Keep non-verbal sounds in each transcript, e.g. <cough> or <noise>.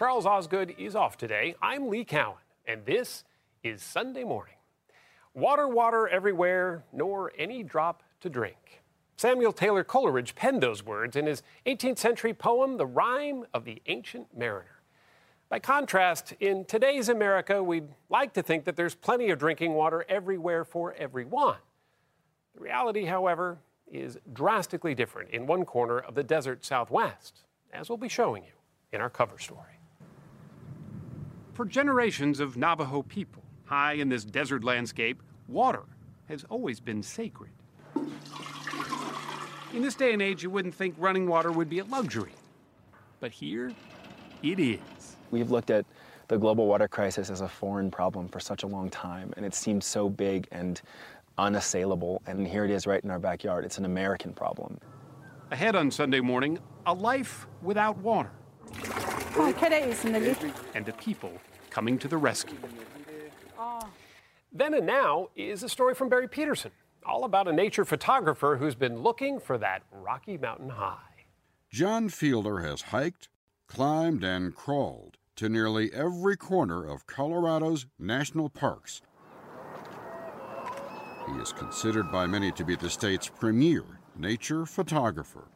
Charles Osgood is off today. I'm Lee Cowan, and this is Sunday morning. Water, water everywhere, nor any drop to drink. Samuel Taylor Coleridge penned those words in his 18th century poem, The Rime of the Ancient Mariner. By contrast, in today's America, we'd like to think that there's plenty of drinking water everywhere for everyone. The reality, however, is drastically different in one corner of the desert southwest, as we'll be showing you in our cover story. For generations of Navajo people, high in this desert landscape, water has always been sacred. In this day and age, you wouldn't think running water would be a luxury. But here, it is. We've looked at the global water crisis as a foreign problem for such a long time, and it seemed so big and unassailable. And here it is right in our backyard. It's an American problem. Ahead on Sunday morning, a life without water. And a people coming to the rescue. Ah. Then and now is a story from Barry Peterson, all about a nature photographer who's been looking for that Rocky Mountain high. John Fielder has hiked, climbed, and crawled to nearly every corner of Colorado's national parks. He is considered by many to be the state's premier nature photographer.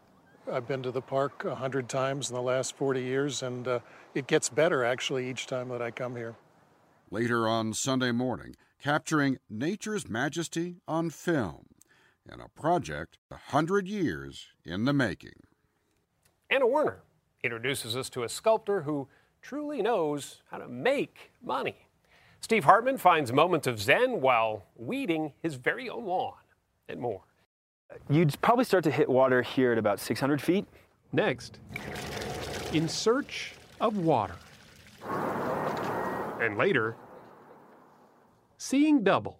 I've been to the park a hundred times in the last 40 years, and uh, it gets better actually each time that I come here. Later on Sunday morning, capturing nature's majesty on film in a project a hundred years in the making. Anna Werner introduces us to a sculptor who truly knows how to make money. Steve Hartman finds moments of zen while weeding his very own lawn, and more. You'd probably start to hit water here at about 600 feet. Next, in search of water. And later, seeing double.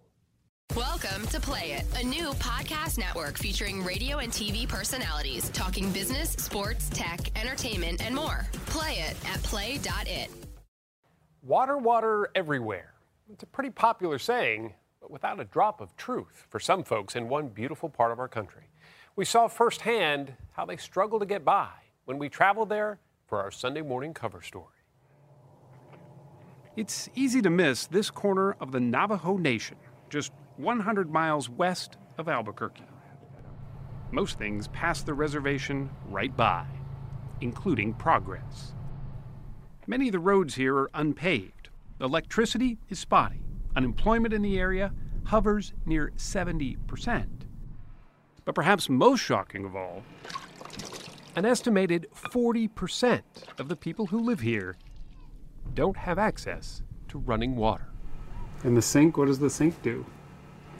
Welcome to Play It, a new podcast network featuring radio and TV personalities talking business, sports, tech, entertainment, and more. Play it at play.it. Water, water everywhere. It's a pretty popular saying, but without a drop of truth for some folks in one beautiful part of our country. We saw firsthand how they struggle to get by when we traveled there for our Sunday morning cover story. It's easy to miss this corner of the Navajo Nation, just 100 miles west of Albuquerque. Most things pass the reservation right by, including progress. Many of the roads here are unpaved. Electricity is spotty. Unemployment in the area hovers near 70%. But perhaps most shocking of all, an estimated 40% of the people who live here don't have access to running water. And the sink, what does the sink do?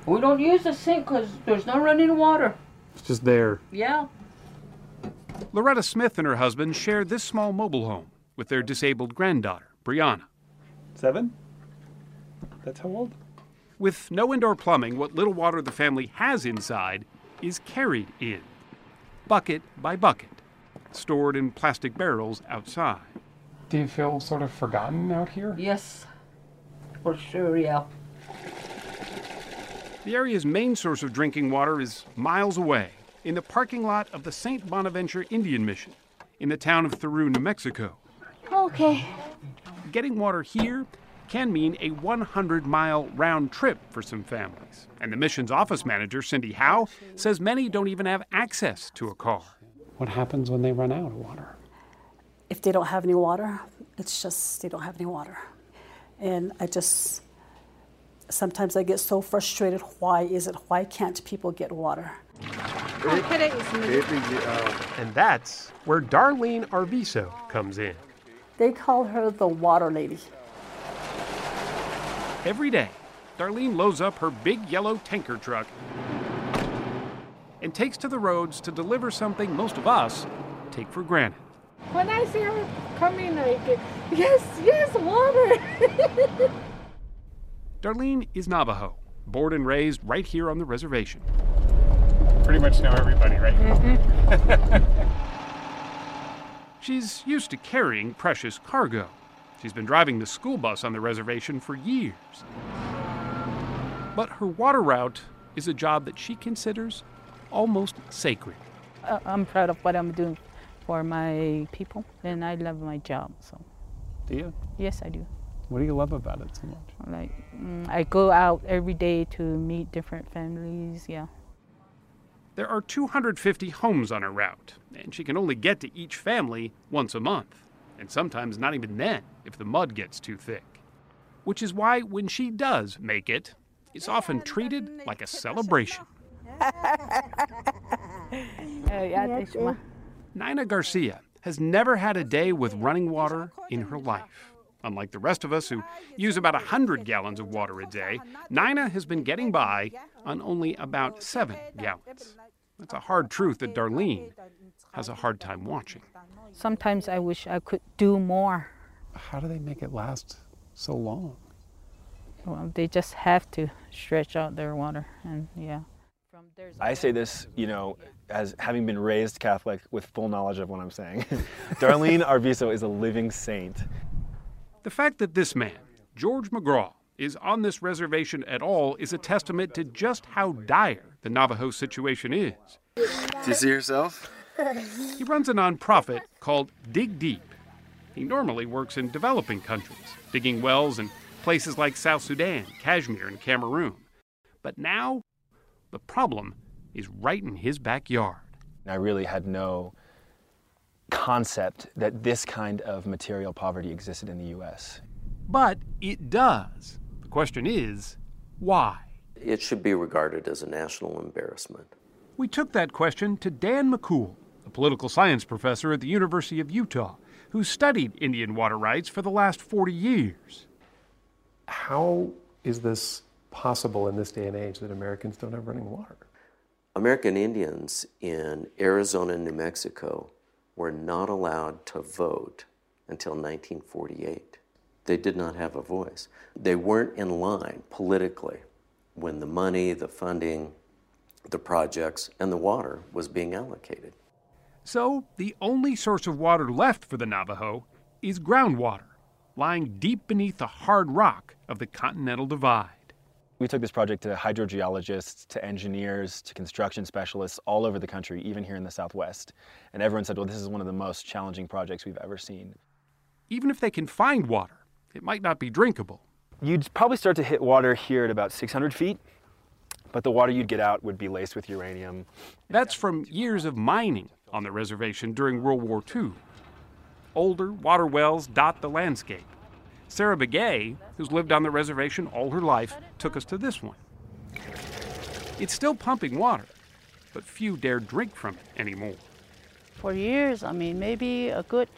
We don't use the sink because there's no running water. It's just there. Yeah. Loretta Smith and her husband share this small mobile home with their disabled granddaughter, Brianna. Seven? That's how old? With no indoor plumbing, what little water the family has inside is carried in, bucket by bucket, stored in plastic barrels outside. Do you feel sort of forgotten out here? Yes. For sure, yeah. The area's main source of drinking water is miles away, in the parking lot of the St. Bonaventure Indian Mission, in the town of Thoreau, New Mexico. Okay. Getting water here can mean a 100 mile round trip for some families. And the mission's office manager, Cindy Howe, says many don't even have access to a car. What happens when they run out of water? If they don't have any water, it's just they don't have any water. And I just, sometimes I get so frustrated. Why is it? Why can't people get water? And that's where Darlene Arviso comes in. They call her the water lady. Every day, Darlene loads up her big yellow tanker truck and takes to the roads to deliver something most of us take for granted. When I see her coming, like, yes, yes, water. <laughs> Darlene is Navajo, born and raised right here on the reservation. Pretty much know everybody, right? Mm-hmm. <laughs> She's used to carrying precious cargo. She's been driving the school bus on the reservation for years. But her water route is a job that she considers almost sacred. Uh, I'm proud of what I'm doing for my people, and I love my job. So, Do you? yes, I do. What do you love about it so much? Like, mm, I go out every day to meet different families. Yeah. There are 250 homes on her route, and she can only get to each family once a month, and sometimes not even then if the mud gets too thick. Which is why when she does make it, it's often treated like a celebration. Oh, Nina Garcia has never had a day with running water in her life. Unlike the rest of us who use about 100 gallons of water a day, Nina has been getting by on only about 7 gallons. That's a hard truth that Darlene has a hard time watching. Sometimes I wish I could do more. How do they make it last so long? Well, they just have to stretch out their water, and yeah. I say this, you know, as having been raised Catholic with full knowledge of what I'm saying. <laughs> Darlene Arviso is a living saint. The fact that this man, George McGraw, is on this reservation at all is a testament to just how dire the Navajo situation is. Do you see yourself? He runs a nonprofit called Dig Deep. He normally works in developing countries, digging wells in places like South Sudan, Kashmir, and Cameroon. But now, the problem is right in his backyard. I really had no concept that this kind of material poverty existed in the U.S. But it does. The question is, why? It should be regarded as a national embarrassment. We took that question to Dan McCool, a political science professor at the University of Utah, who studied Indian water rights for the last 40 years. How is this possible in this day and age that Americans don't have running water? American Indians in Arizona and New Mexico were not allowed to vote until 1948. They did not have a voice. They weren't in line politically when the money, the funding, the projects, and the water was being allocated. So, the only source of water left for the Navajo is groundwater. lying deep beneath the hard rock of the Continental Divide. We took this project to hydrogeologists, to engineers, to construction specialists all over the country, even here in the Southwest. And everyone said, well, this is one of the most challenging projects we've ever seen. Even if they can find water, it might not be drinkable. You'd probably start to hit water here at about 600 feet, but the water you'd get out would be laced with uranium. That's from years of mining on the reservation during World War II. Older water wells dot the landscape. Sarah Begay, who's lived on the reservation all her life, took us to this one. It's still pumping water, but few dare drink from it anymore. For years, I mean, maybe a good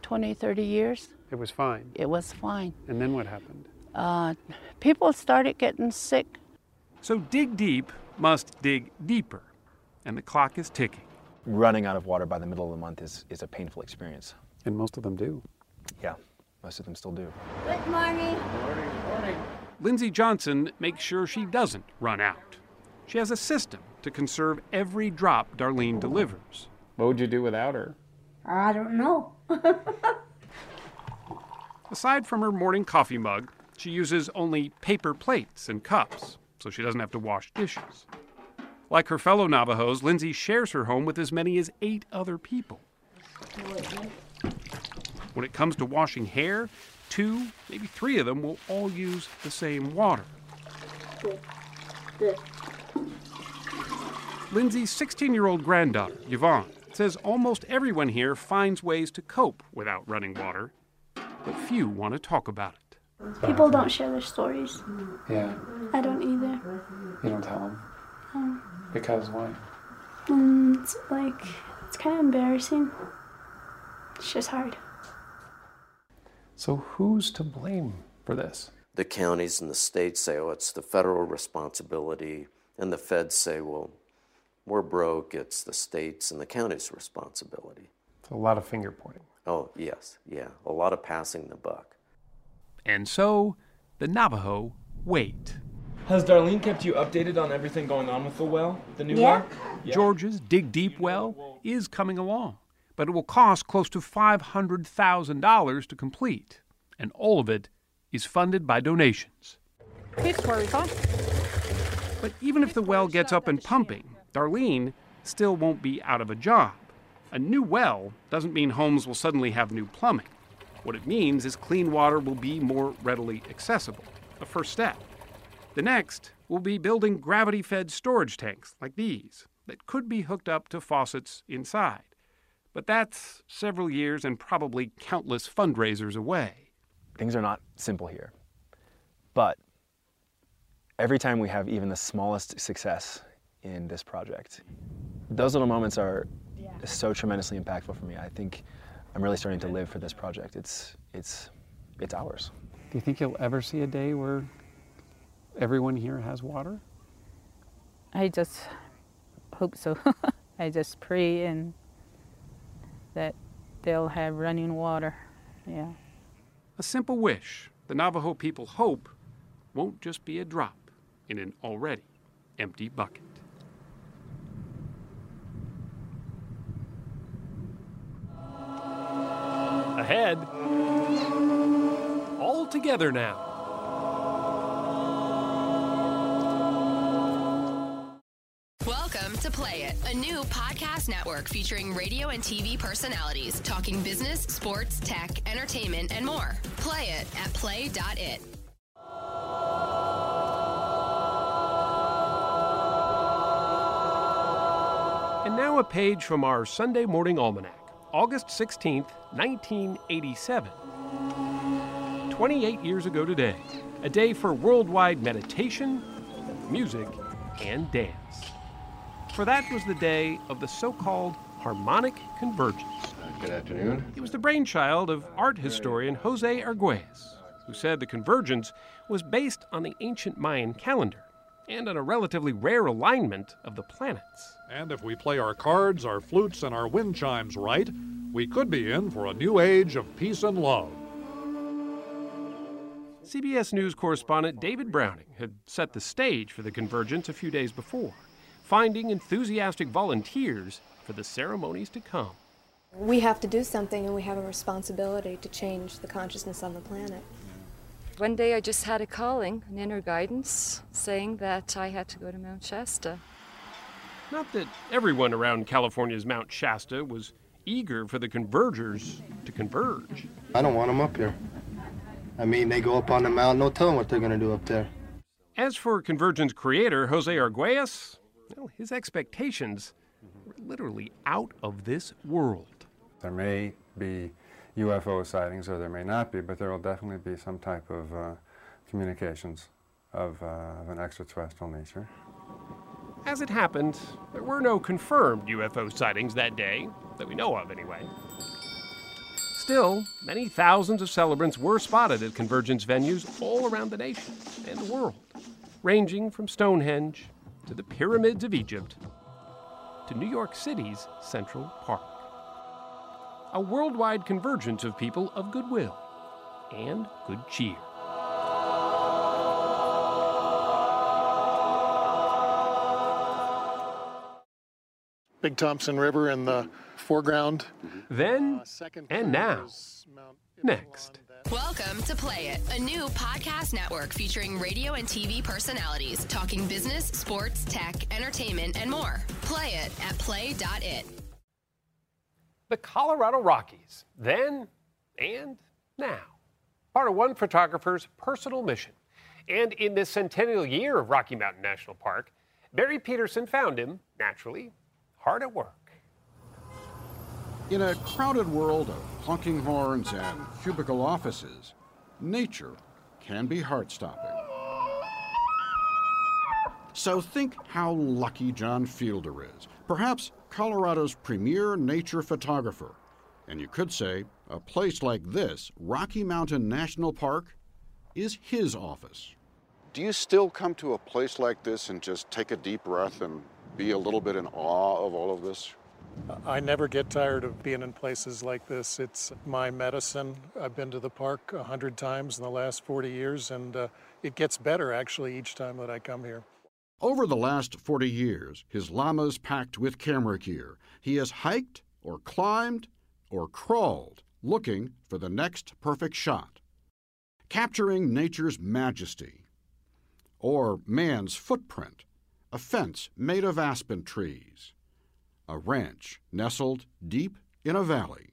20, 30 years, It was fine. it was fine. And then what happened? Uh, people started getting sick. So dig deep must dig deeper, and the clock is ticking. Running out of water by the middle of the month is, is a painful experience. And most of them do. Yeah, most of them still do. Good morning. Good morning. Lindsay Johnson makes sure she doesn't run out. She has a system to conserve every drop Darlene delivers. What would you do without her? I don't know. <laughs> Aside from her morning coffee mug, she uses only paper plates and cups, so she doesn't have to wash dishes. Like her fellow Navajos, Lindsay shares her home with as many as eight other people. When it comes to washing hair, two, maybe three of them will all use the same water. Lindsay's 16 year old granddaughter, Yvonne, says almost everyone here finds ways to cope without running water, but few want to talk about it. People don't share their stories. Yeah. I don't either. You don't tell them. Um, Because why? mm, it's like, it's kind of embarrassing. It's just hard. So who's to blame for this? The counties and the states say, oh, it's the federal responsibility, and the feds say, well, we're broke, it's the states and the counties' responsibility. It's a lot of finger pointing. Oh, yes, yeah, a lot of passing the buck. And so the Navajo wait. Has Darlene kept you updated on everything going on with the well, the new Yeah. well? George's Dig Deep well is coming along, but it will cost close to $500,000 to complete, and all of it is funded by donations. This works, huh? But even if the well gets up and pumping, Darlene still won't be out of a job. A new well doesn't mean homes will suddenly have new plumbing. What it means is clean water will be more readily accessible, a first step. The next will be building gravity fed storage tanks like these that could be hooked up to faucets inside. But that's several years and probably countless fundraisers away. Things are not simple here. But every time we have even the smallest success in this project, those little moments are so tremendously impactful for me. I think I'm really starting to live for this project. It's it's it's ours. Do you think you'll ever see a day where everyone here has water? I just hope so. <laughs> I just pray and that they'll have running water. Yeah. A simple wish the Navajo people hope won't just be a drop in an already empty bucket. Ahead, all together now. To Play It, a new podcast network featuring radio and TV personalities talking business, sports, tech, entertainment, and more. Play it at play.it. And now a page from our Sunday Morning Almanac, August 16th, 1987. 28 years ago today, a day for worldwide meditation, music, and dance. For that was the day of the so called harmonic convergence. Good afternoon. It was the brainchild of art historian Jose Arguelles, who said the convergence was based on the ancient Mayan calendar and on a relatively rare alignment of the planets. And if we play our cards, our flutes, and our wind chimes right, we could be in for a new age of peace and love. CBS News correspondent David Browning had set the stage for the convergence a few days before, finding enthusiastic volunteers for the ceremonies to come. We have to do something and we have a responsibility to change the consciousness on the planet. One day I just had a calling, an inner guidance, saying that I had to go to Mount Shasta. Not that everyone around California's Mount Shasta was eager for the convergers to converge. I don't want them up here. I mean, they go up on the mountain, no telling what they're going to do up there. As for Convergence creator Jose Arguelles, well, his expectations were literally out of this world. There may be UFO sightings, or there may not be, but there will definitely be some type of uh, communications of, uh, of an extraterrestrial nature. As it happened, there were no confirmed UFO sightings that day, that we know of anyway. Still, many thousands of celebrants were spotted at Convergence venues all around the nation and the world, ranging from Stonehenge to the pyramids of Egypt to New York City's Central Park. A worldwide convergence of people of goodwill and good cheer. Big Thompson River in the foreground. Mm-hmm. Then uh, and now. Next. Welcome to Play It, a new podcast network featuring radio and TV personalities talking business, sports, tech, entertainment, and more. Play it at play.it. The Colorado Rockies, then and now. Part of one photographer's personal mission. And in this centennial year of Rocky Mountain National Park, Barry Peterson found him, naturally, hard at work. In a crowded world of honking horns and cubicle offices, nature can be heart stopping. So think how lucky John Fielder is, perhaps Colorado's premier nature photographer. And you could say a place like this, Rocky Mountain National Park, is his office. Do you still come to a place like this and just take a deep breath and be a little bit in awe of all of this? I never get tired of being in places like this. It's my medicine. I've been to the park a hundred times in the last 40 years, and uh, it gets better actually each time that I come here. Over the last 40 years, his llama's packed with camera gear. He has hiked or climbed or crawled looking for the next perfect shot. Capturing nature's majesty. Or man's footprint, a fence made of aspen trees. A ranch nestled deep in a valley.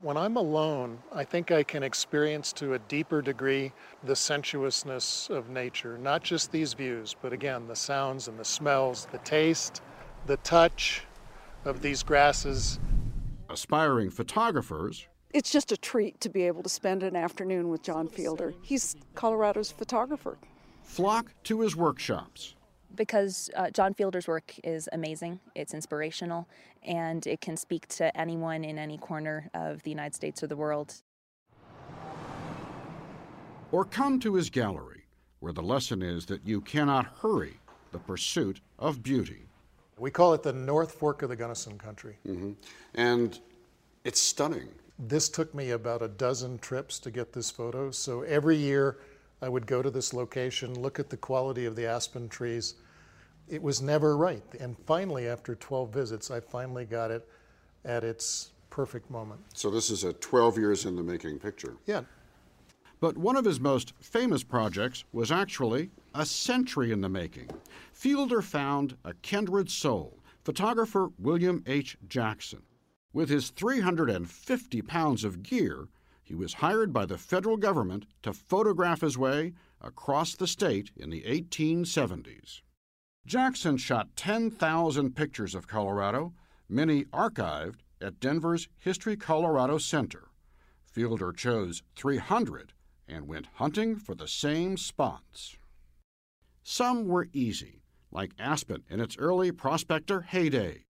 When I'm alone, I think I can experience to a deeper degree the sensuousness of nature, not just these views, but again, the sounds and the smells, the taste, the touch of these grasses. Aspiring photographers It's just a treat to be able to spend an afternoon with John Fielder. He's Colorado's photographer. flock to his workshops. Because uh, John Fielder's work is amazing. It's inspirational, and it can speak to anyone in any corner of the United States or the world. Or come to his gallery, where the lesson is that you cannot hurry the pursuit of beauty. We call it the North Fork of the Gunnison Country. Mm-hmm. And it's stunning. This took me about a dozen trips to get this photo. So every year I would go to this location, look at the quality of the aspen trees. It was never right. And finally, after 12 visits, I finally got it at its perfect moment. So this is a 12 years in the making picture. Yeah. But one of his most famous projects was actually a century in the making. Fielder found a kindred soul, photographer William H. Jackson. With his 350 pounds of gear, he was hired by the federal government to photograph his way across the state in the 1870s. Jackson shot 10,000 pictures of Colorado, many archived at Denver's History Colorado Center. Fielder chose 300 and went hunting for the same spots. Some were easy, like Aspen in its early prospector heyday,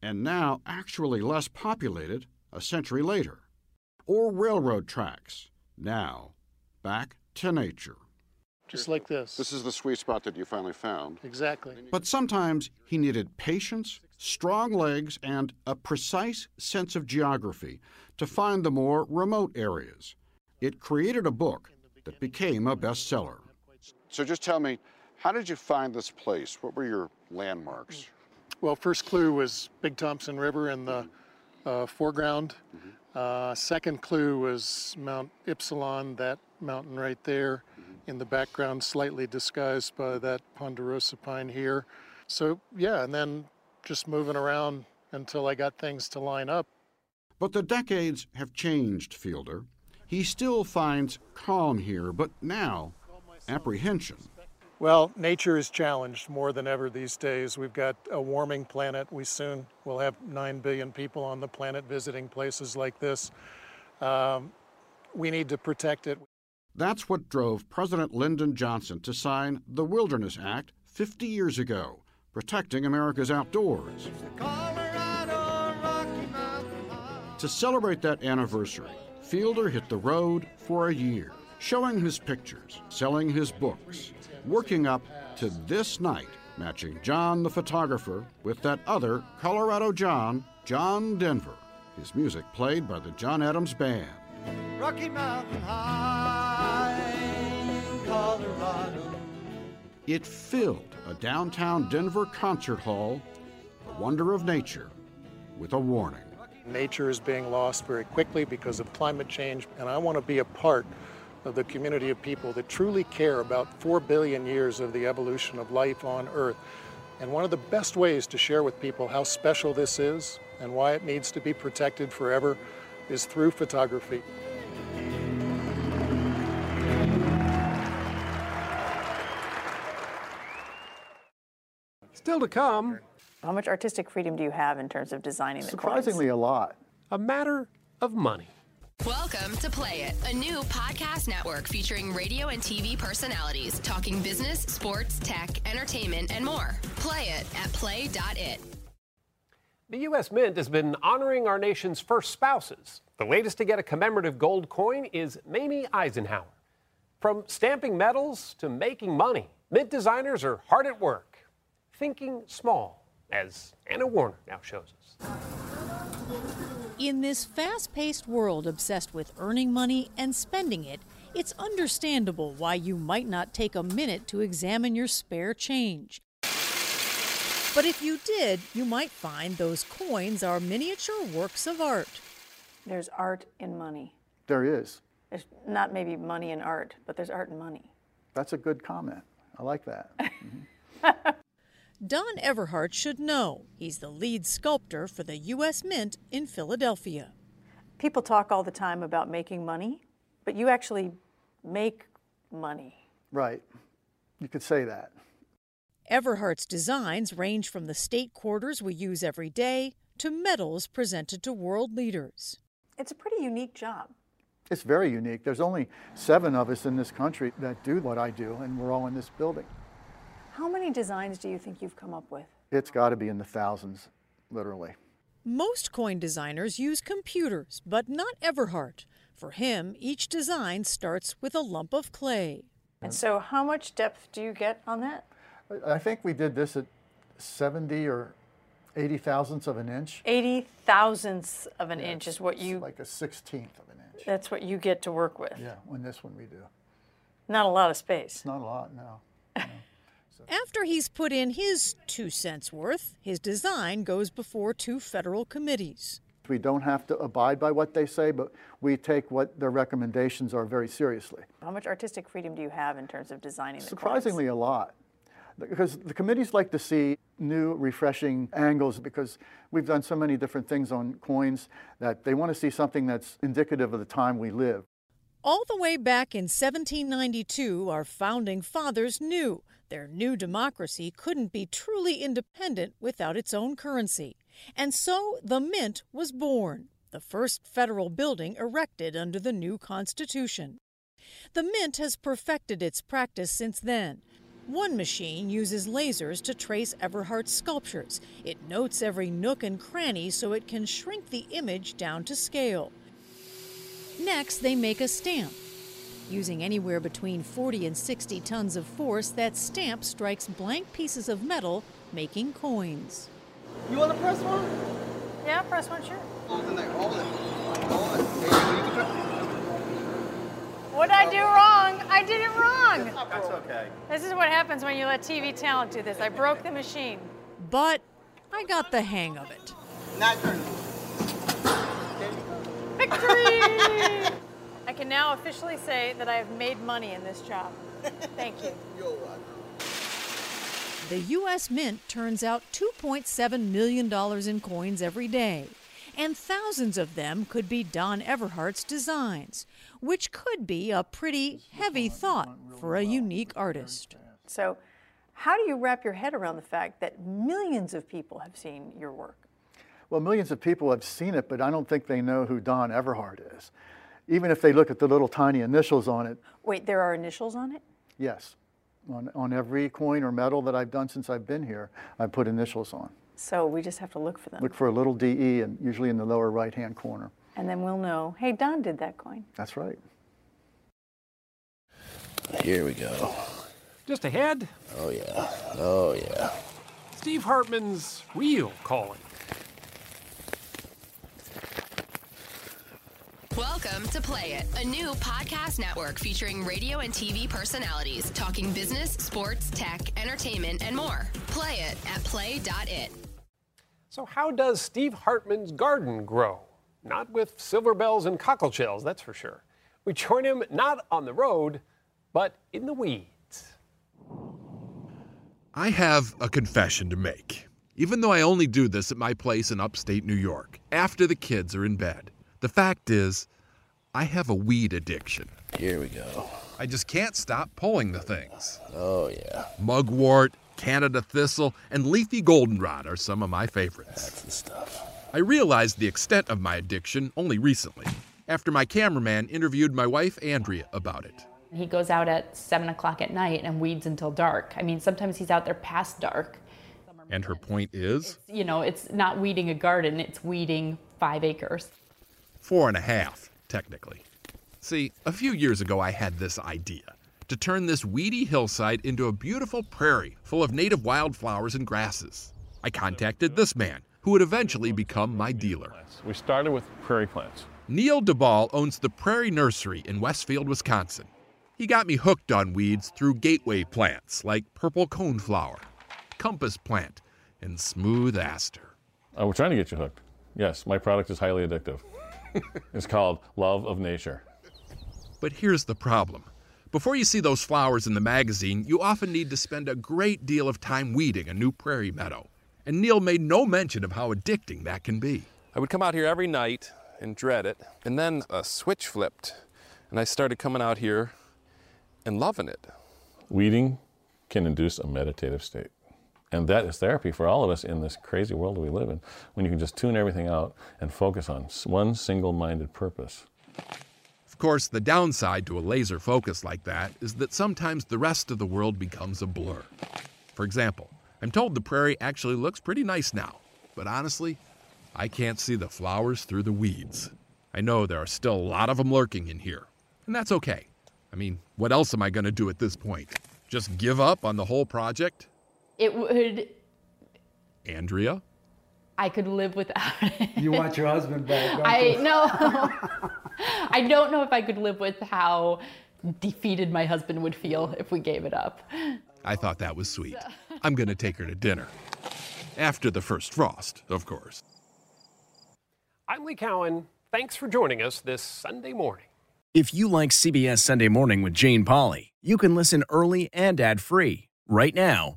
and now actually less populated a century later. Or railroad tracks, now back to nature. Just like this. This is the sweet spot that you finally found. Exactly. But sometimes he needed patience, strong legs, and a precise sense of geography to find the more remote areas. It created a book that became a bestseller. So just tell me, how did you find this place? What were your landmarks? Well, first clue was Big Thompson River in the uh, foreground. Uh, second clue was Mount Ypsilon, that mountain right there in the background, slightly disguised by that ponderosa pine here. So, yeah, and then just moving around until I got things to line up. But the decades have changed Fielder. He still finds calm here, but now apprehension. Well, nature is challenged more than ever these days. We've got a warming planet. We soon will have 9 billion people on the planet visiting places like this. Um, we need to protect it. That's what drove President Lyndon Johnson to sign the Wilderness Act 50 years ago, protecting America's outdoors. To celebrate that anniversary, Fielder hit the road for a year, showing his pictures, selling his books, working up to this night, matching John the photographer with that other Colorado John, John Denver. His music played by the John Adams Band. Rocky Mountain High, Colorado. It filled a downtown Denver concert hall, a wonder of nature, with a warning. Nature is being lost very quickly because of climate change, and I want to be a part of the community of people that truly care about 4 billion years of the evolution of life on Earth. And one of the best ways to share with people how special this is and why it needs to be protected forever is through photography. Still to come. How much artistic freedom do you have in terms of designing the Surprisingly, a lot. A matter of money. Welcome to Play It, a new podcast network featuring radio and TV personalities talking business, sports, tech, entertainment, and more. Play it at play.it. The U.S. Mint has been honoring our nation's first spouses. The latest to get a commemorative gold coin is Mamie Eisenhower. From stamping medals to making money, Mint designers are hard at work, thinking small, as Anna Werner now shows us. In this fast paced world obsessed with earning money and spending it, it's understandable why you might not take a minute to examine your spare change. But if you did, you might find those coins are miniature works of art. There's art in money. There is. There's not maybe money and art, but there's art in money. That's a good comment. I like that. <laughs> Mm-hmm. Don Everhart should know. He's the lead sculptor for the U.S. Mint in Philadelphia. People talk all the time about making money, but you actually make money. Right. You could say that. Everhart's designs range from the state quarters we use every day to medals presented to world leaders. It's a pretty unique job. It's very unique. There's only seven of us in this country that do what I do, and we're all in this building. How many designs do you think you've come up with? It's got to be in the thousands, literally. Most coin designers use computers, but not Everhart. For him, each design starts with a lump of clay. And so, how much depth do you get on that? I think we did this at 70 or 80 thousandths of an inch. 80 thousandths of an Yeah, inch is what it's you. Like a sixteenth of an inch. That's what you get to work with. Yeah, on this one we do. Not a lot of space. Not a lot, no. After he's put in his two cents worth, his design goes before two federal committees. We don't have to abide by what they say, but we take what their recommendations are very seriously. How much artistic freedom do you have in terms of designing the coins? Surprisingly, a lot. Because the committees like to see new, refreshing angles because we've done so many different things on coins that they want to see something that's indicative of the time we live. All the way back in 1792, our founding fathers knew their new democracy couldn't be truly independent without its own currency. And so the Mint was born, the first federal building erected under the new Constitution. The Mint has perfected its practice since then. One machine uses lasers to trace Everhart's sculptures. It notes every nook and cranny so it can shrink the image down to scale. Next, they make a stamp. Using anywhere between 40 and 60 tons of force, that stamp strikes blank pieces of metal, making coins. You want to press one? Yeah, press one, sure. Oh, hold it there, hold it. Hold it. Hey, you can What did I do wrong? I did it wrong. That's okay. This is what happens when you let TV talent do this. I broke the machine. But I got the hang of it. Not turn. Victory! <laughs> I can now officially say that I have made money in this job. Thank you. <laughs> The U.S. Mint turns out $2.7 million in coins every day, and thousands of them could be Don Everhart's designs, which could be a pretty heavy thought for a unique artist. So, how do you wrap your head around the fact that millions of people have seen your work? Well, millions of people have seen it, but I don't think they know who Don Everhart is. Even if they look at the little tiny initials on it, Wait, there are initials on it? yes. On, on every coin or medal that I've done since I've been here, I put initials on. So we just have to look for them. Look for a little DE and usually in the lower right-hand corner. And then we'll know, hey, Don did that coin. That's right. Here we go. Just ahead, Oh yeah. Oh yeah. Steve Hartman's real calling. Welcome to Play It, a new podcast network featuring radio and TV personalities talking business, sports, tech, entertainment, and more. Play it at play.it. So, how does Steve Hartman's garden grow? Not with silver bells and cockle shells, that's for sure. We join him not on the road, but in the weeds. I have a confession to make. Even though I only do this at my place in upstate New York, after the kids are in bed, the fact is, I have a weed addiction. Here we go. I just can't stop pulling the things. Oh yeah. Mugwort, Canada thistle, and leafy goldenrod are some of my favorites. That's the stuff. I realized the extent of my addiction only recently, after my cameraman interviewed my wife Andrea about it. He goes out at seven o'clock at night and weeds until dark. I mean, sometimes he's out there past dark. And her point is You know, it's not weeding a garden, it's weeding five acres. Four and a half, technically. See, a few years ago I had this idea to turn this weedy hillside into a beautiful prairie full of native wildflowers and grasses. I contacted this man, who would eventually become my dealer. We started with prairie plants. Neil Diboll owns the Prairie Nursery in Westfield, Wisconsin. He got me hooked on weeds through gateway plants like purple coneflower, compass plant, and smooth aster. Uh, we're trying to get you hooked. Yes, my product is highly addictive. <laughs> it's called Love of Nature. But here's the problem. Before you see those flowers in the magazine, you often need to spend a great deal of time weeding a new prairie meadow. And Neil made no mention of how addicting that can be. I would come out here every night and dread it. And then a switch flipped, and I started coming out here and loving it. Weeding can induce a meditative state. And that is therapy for all of us in this crazy world we live in, when you can just tune everything out and focus on one single minded purpose. Of course, the downside to a laser focus like that is that sometimes the rest of the world becomes a blur. For example, I'm told the prairie actually looks pretty nice now, but honestly, I can't see the flowers through the weeds. I know there are still a lot of them lurking in here, and that's okay. I mean, what else am I going to do at this point? Just give up on the whole project? It would, Andrea? I could live without it. You want your husband back, don't I you? know. <laughs> I don't know if I could live with how defeated my husband would feel if we gave it up. I thought that was sweet. I'm going to take her to dinner. After the first frost, of course. I'm Lee Cowan. Thanks for joining us this Sunday morning. If you like CBS Sunday Morning with Jane Pauley, you can listen early and ad-free right now